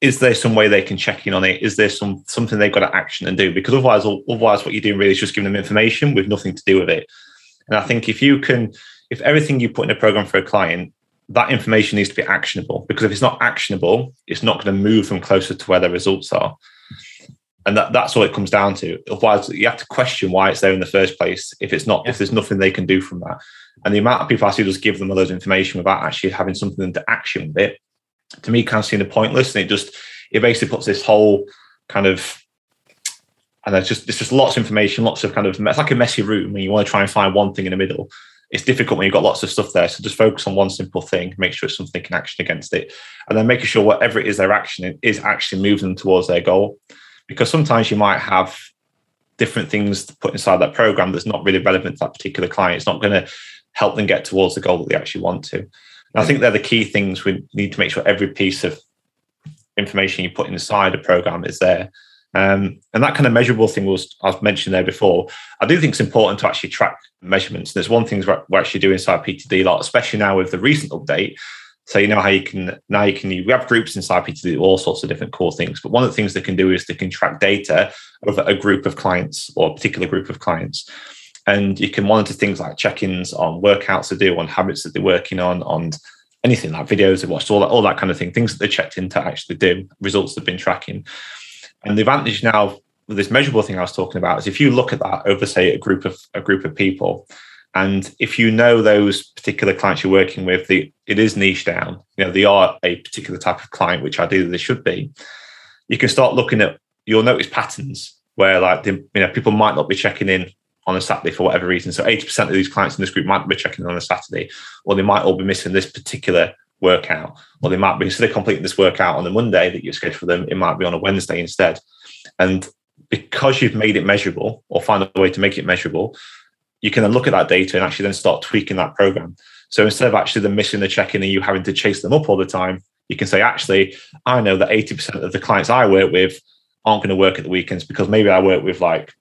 is there some way they can check in on it? Is there some something they've got to action and do? Because otherwise, otherwise, what you're doing really is just giving them information with nothing to do with it. And I think if you can, if everything you put in a program for a client, that information needs to be actionable. Because if it's not actionable, it's not going to move them closer to where the results are. And that, that's all it comes down to. Otherwise, you have to question why it's there in the first place. If it's not, yeah. if there's nothing they can do from that, and the amount of people I see just give them all those information without actually having something to action with it, to me kind of seemed pointless. And it just it basically puts this whole kind of and there's just there's just lots of information, lots of kind of it's like a messy room when you want to try and find one thing in the middle. It's difficult when you've got lots of stuff there. So just focus on one simple thing, make sure it's something can action against it, and then making sure whatever it is they're actioning is actually moving them towards their goal. Because sometimes you might have different things put inside that program that's not really relevant to that particular client. It's not going to help them get towards the goal that they actually want to. And I think they're the key things we need to make sure every piece of information you put inside a program is there. Um, and that kind of measurable thing was I've mentioned there before. I do think it's important to actually track measurements. There's one thing we're actually doing inside PTD, lot, especially now with the recent update. So you know how you can now you can we have groups inside PTD, all sorts of different cool things. But one of the things they can do is they can track data of a group of clients or a particular group of clients and you can monitor things like check-ins on workouts they do, on habits that they're working on, on anything like videos they watched, all that, all that kind of thing, things that they checked in to actually do, results they've been tracking. And the advantage now with this measurable thing I was talking about is if you look at that over, say, a group of a group of people, and if you know those particular clients you're working with, the, it is niche down. You know, they are a particular type of client, which ideally they should be. You can start looking at. You'll notice patterns where, like, the, you know, people might not be checking in on a Saturday for whatever reason. So 80% of these clients in this group might be checking in on a Saturday, or they might all be missing this particular workout, or they might be, so they're completing this workout on the Monday that you schedule for them, it might be on a Wednesday instead. And because you've made it measurable or find a way to make it measurable, you can then look at that data and actually then start tweaking that program. So instead of actually them missing the check-in and you having to chase them up all the time, you can say, actually, I know that 80% of the clients I work with aren't going to work at the weekends because maybe I work with like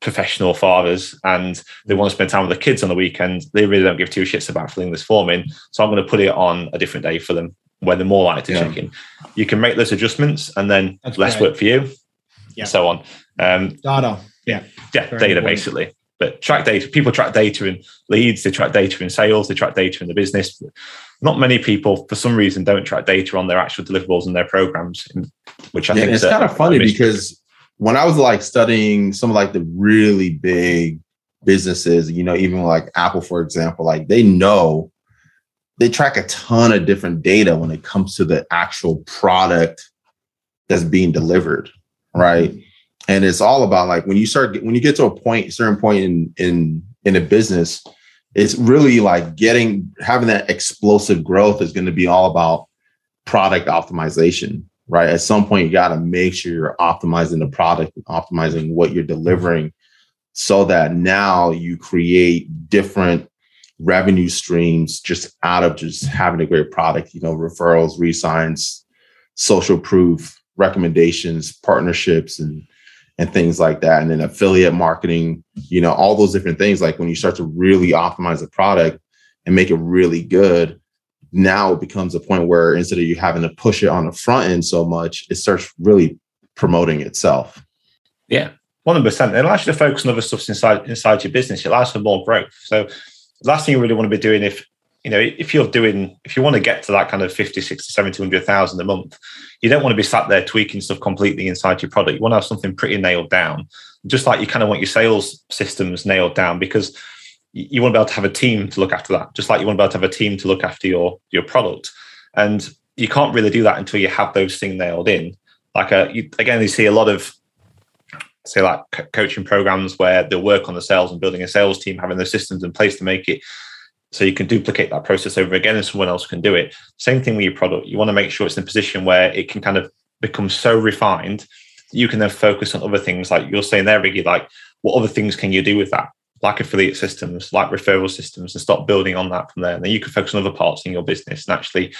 professional fathers and they want to spend time with the kids on the weekend, they really don't give two shits about filling this form in. So I'm going to put it on a different day for them where they're more likely to yeah. check in. You can make those adjustments and then That's less great. work for you, yeah. so on. Um,
data. Yeah.
Yeah, Very data important. basically. But track data, people track data in leads, they track data in sales, they track data in the business. Not many people, for some reason, don't track data on their actual deliverables and their programs, which I
yeah,
think
it's kind of funny because when I was like studying some of like the really big businesses, you know, even like Apple, for example, like they know they track a ton of different data when it comes to the actual product that's being delivered, right? And it's all about like when you start when you get to a point, certain point in in in a business, it's really like getting having that explosive growth is going to be all about product optimization right? At some point, you got to make sure you're optimizing the product, and optimizing what you're delivering so that now you create different revenue streams just out of just having a great product, you know, referrals, resigns, social proof, recommendations, partnerships, and and things like that. And then affiliate marketing, you know, all those different things. Like when you start to really optimize the product and make it really good, now it becomes a point where instead of you having to push it on the front end so much, it starts really promoting itself.
Yeah, one hundred percent. It allows you to focus on other stuff inside inside your business. It allows for more growth. So the last thing you really want to be doing if you know if you're doing if you want to get to that kind of 50 60 70 100,000 a month you don't want to be sat there tweaking stuff completely inside your product you want to have something pretty nailed down just like you kind of want your sales systems nailed down because you want to be able to have a team to look after that just like you want to be able to have a team to look after your your product and you can't really do that until you have those things nailed in like a, uh, you, again you see a lot of say like coaching programs where they'll work on the sales and building a sales team, having those systems in place to make it so you can duplicate that process over again and someone else can do it. Same thing with your product. You want to make sure it's in a position where it can kind of become so refined you can then focus on other things like you're saying there, Iggy, like what other things can you do with that? Like affiliate systems, like referral systems, and start building on that from there. And then you can focus on other parts in your business and actually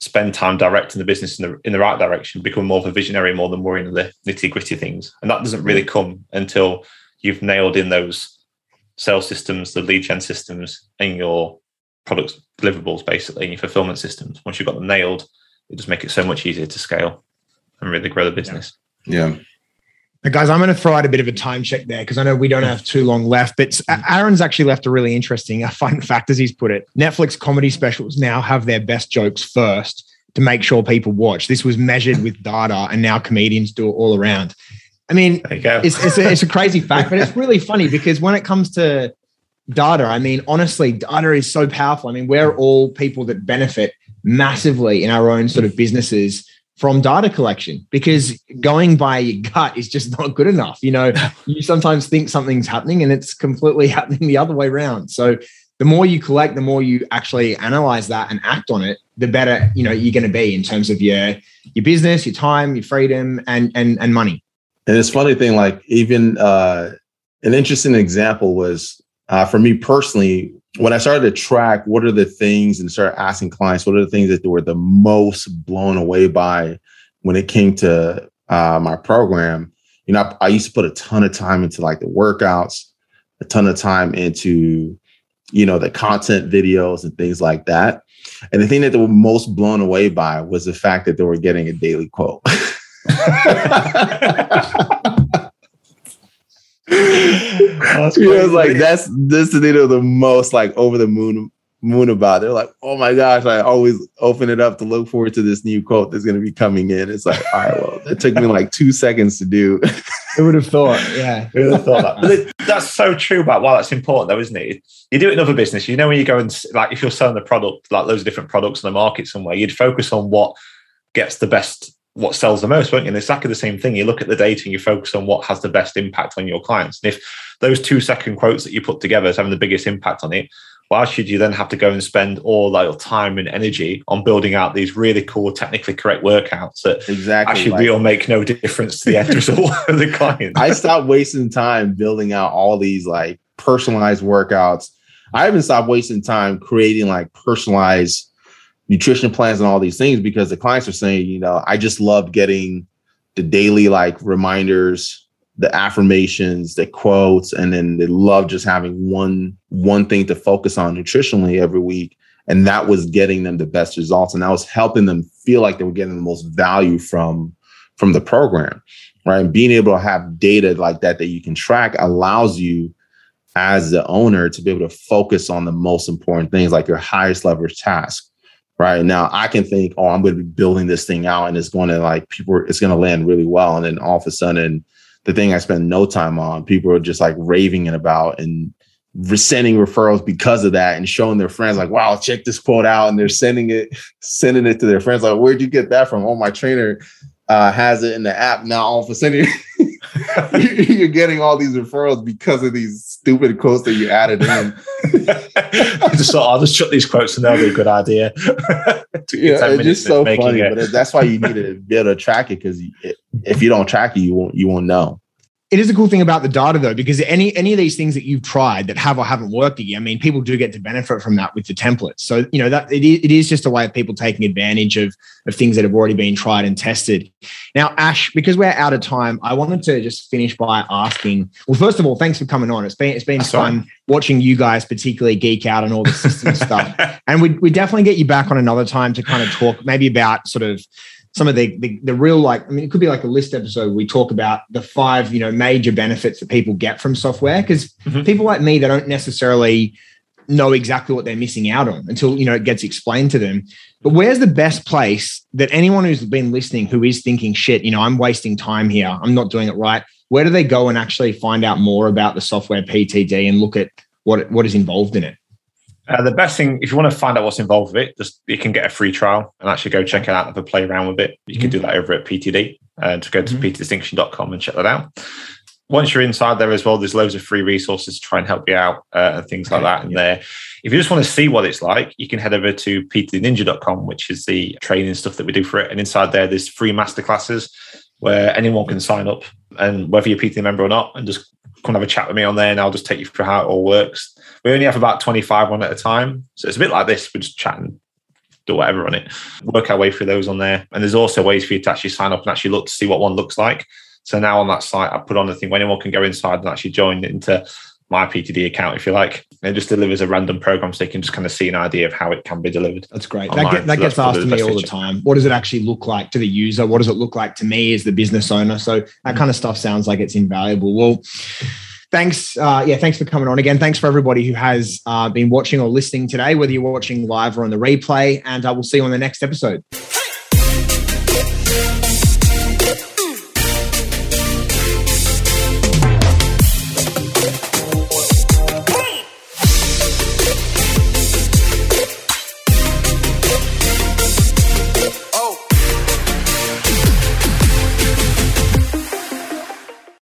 spend time directing the business in the in the right direction, become more of a visionary more than worrying about the nitty gritty things. And that doesn't really mm. come until you've nailed in those sales systems, the lead gen systems, and your product deliverables, basically, and your fulfillment systems. Once you've got them nailed, it just makes it so much easier to scale and really grow the business.
Yeah.
Now, guys, I'm going to throw out a bit of a time check there because I know we don't have too long left. But Aaron's actually left a really interesting, a fun fact, as he's put it. Netflix comedy specials now have their best jokes first to make sure people watch. This was measured with data, and now comedians do it all around. I mean, it's, it's, a, it's a crazy fact, but it's really funny because when it comes to data, I mean, honestly, data is so powerful. I mean, we're all people that benefit massively in our own sort of businesses from data collection because going by your gut is just not good enough. You know, you sometimes think something's happening and it's completely happening the other way around. So the more you collect, the more you actually analyze that and act on it, the better, you know, you're going to be in terms of your your business, your time, your freedom and and and money.
And it's funny thing like even uh an interesting example was uh, for me personally when I started to track what are the things and start asking clients what are the things that they were the most blown away by when it came to uh, my program, you know, I, I, used to put a ton of time into like the workouts, a ton of time into, you know, the content videos and things like that. And the thing that they were most blown away by was the fact that they were getting a daily quote. that's you know, like that's this they know the most like over the moon moon about. They're like, oh my gosh, I always open it up to look forward to this new quote that's going to be coming in. It's like, all right, well, it took me like two seconds to do.
Who would have thought? Yeah,
who would have thought that? But it, that's so true about why that's important, though, isn't it? You do it in other business. You know, when you go and like, if you're selling the product, like loads of different products in the market somewhere, you'd focus on what gets the best what sells the most, won't you? And it's exactly the same thing. You look at the data and you focus on what has the best impact on your clients. And if those two second quotes that you put together is having the biggest impact on it, why should you then have to go and spend all that time and energy on building out these really cool, technically correct workouts that exactly actually like, will make no difference to the end result of the client?
I stopped wasting time building out all these like personalized workouts. I haven't stopped wasting time creating like personalized nutrition plans and all these things because the clients are saying, you know, I just love getting the daily like reminders, the affirmations, the quotes, and then they love just having one one thing to focus on nutritionally every week. And that was getting them the best results. And that was helping them feel like they were getting the most value from from the program. Right. And being able to have data like that that you can track allows you as the owner to be able to focus on the most important things like your highest leverage task right? Now i can think oh i'm going to be building this thing out and it's going to like people it's going to land really well. And then all of a sudden the thing i spend no time on people are just like raving it about and sending referrals because of that and showing their friends like wow check this quote out. And they're sending it sending it to their friends like where'd you get that from? Oh my trainer uh, has it in the app. Now all of a sudden you're getting all these referrals because of these stupid quotes that you added in.
I just thought, I'll just chuck these quotes and that'll be a good idea.
yeah, it's just so funny, it. but that's why you need to be able to track it because if you don't track it, you won't you won't know.
It is a cool thing about the data though, because any any of these things that you've tried that have or haven't worked again, I mean, people do get to benefit from that with the templates. So you know that it is, it is just a way of people taking advantage of of things that have already been tried and tested. Now, Ash, because we're out of time, I wanted to just finish by asking. Well, first of all, thanks for coming on. It's been it's been That's fun right. watching you guys, particularly geek out on all the system stuff, and we we definitely get you back on another time to kind of talk maybe about sort of some of the, the, the real like I mean it could be like a list episode we talk about the five you know major benefits that people get from software because mm-hmm. people like me they don't necessarily know exactly what they're missing out on until you know it gets explained to them. But where's the best place that anyone who's been listening who is thinking shit you know I'm wasting time here. I'm not doing it right. Where do they go and actually find out more about the software PTD and look at what what is involved in it
uh, the best thing, if you want to find out what's involved with it, just you can get a free trial and actually go check it out and have a play around with it. You mm-hmm. can do that over at PTD and uh, go to mm-hmm. ptdistinction.com and check that out. Once you're inside there as well, there's loads of free resources to try and help you out uh, and things like that in there. If you just want to see what it's like, you can head over to ptdninja.com, which is the training stuff that we do for it. And inside there, there's free masterclasses where anyone can sign up and whether you're a PT member or not, and just come have a chat with me on there and I'll just take you through how it all works. We only have about 25 one at a time. So it's a bit like this. We're just chatting, do whatever on it, work our way through those on there. And there's also ways for you to actually sign up and actually look to see what one looks like. So now on that site, I put on the thing where anyone can go inside and actually join into my PTD account, if you like. It just delivers a random program so they can just kind of see an idea of how it can be delivered.
That's great. That, get, that so gets asked to me all the time. What does it actually look like to the user? What does it look like to me as the business owner? So that mm. kind of stuff sounds like it's invaluable. Well, thanks. Uh, yeah, thanks for coming on again. Thanks for everybody who has uh, been watching or listening today, whether you're watching live or on the replay. And I uh, will see you on the next episode.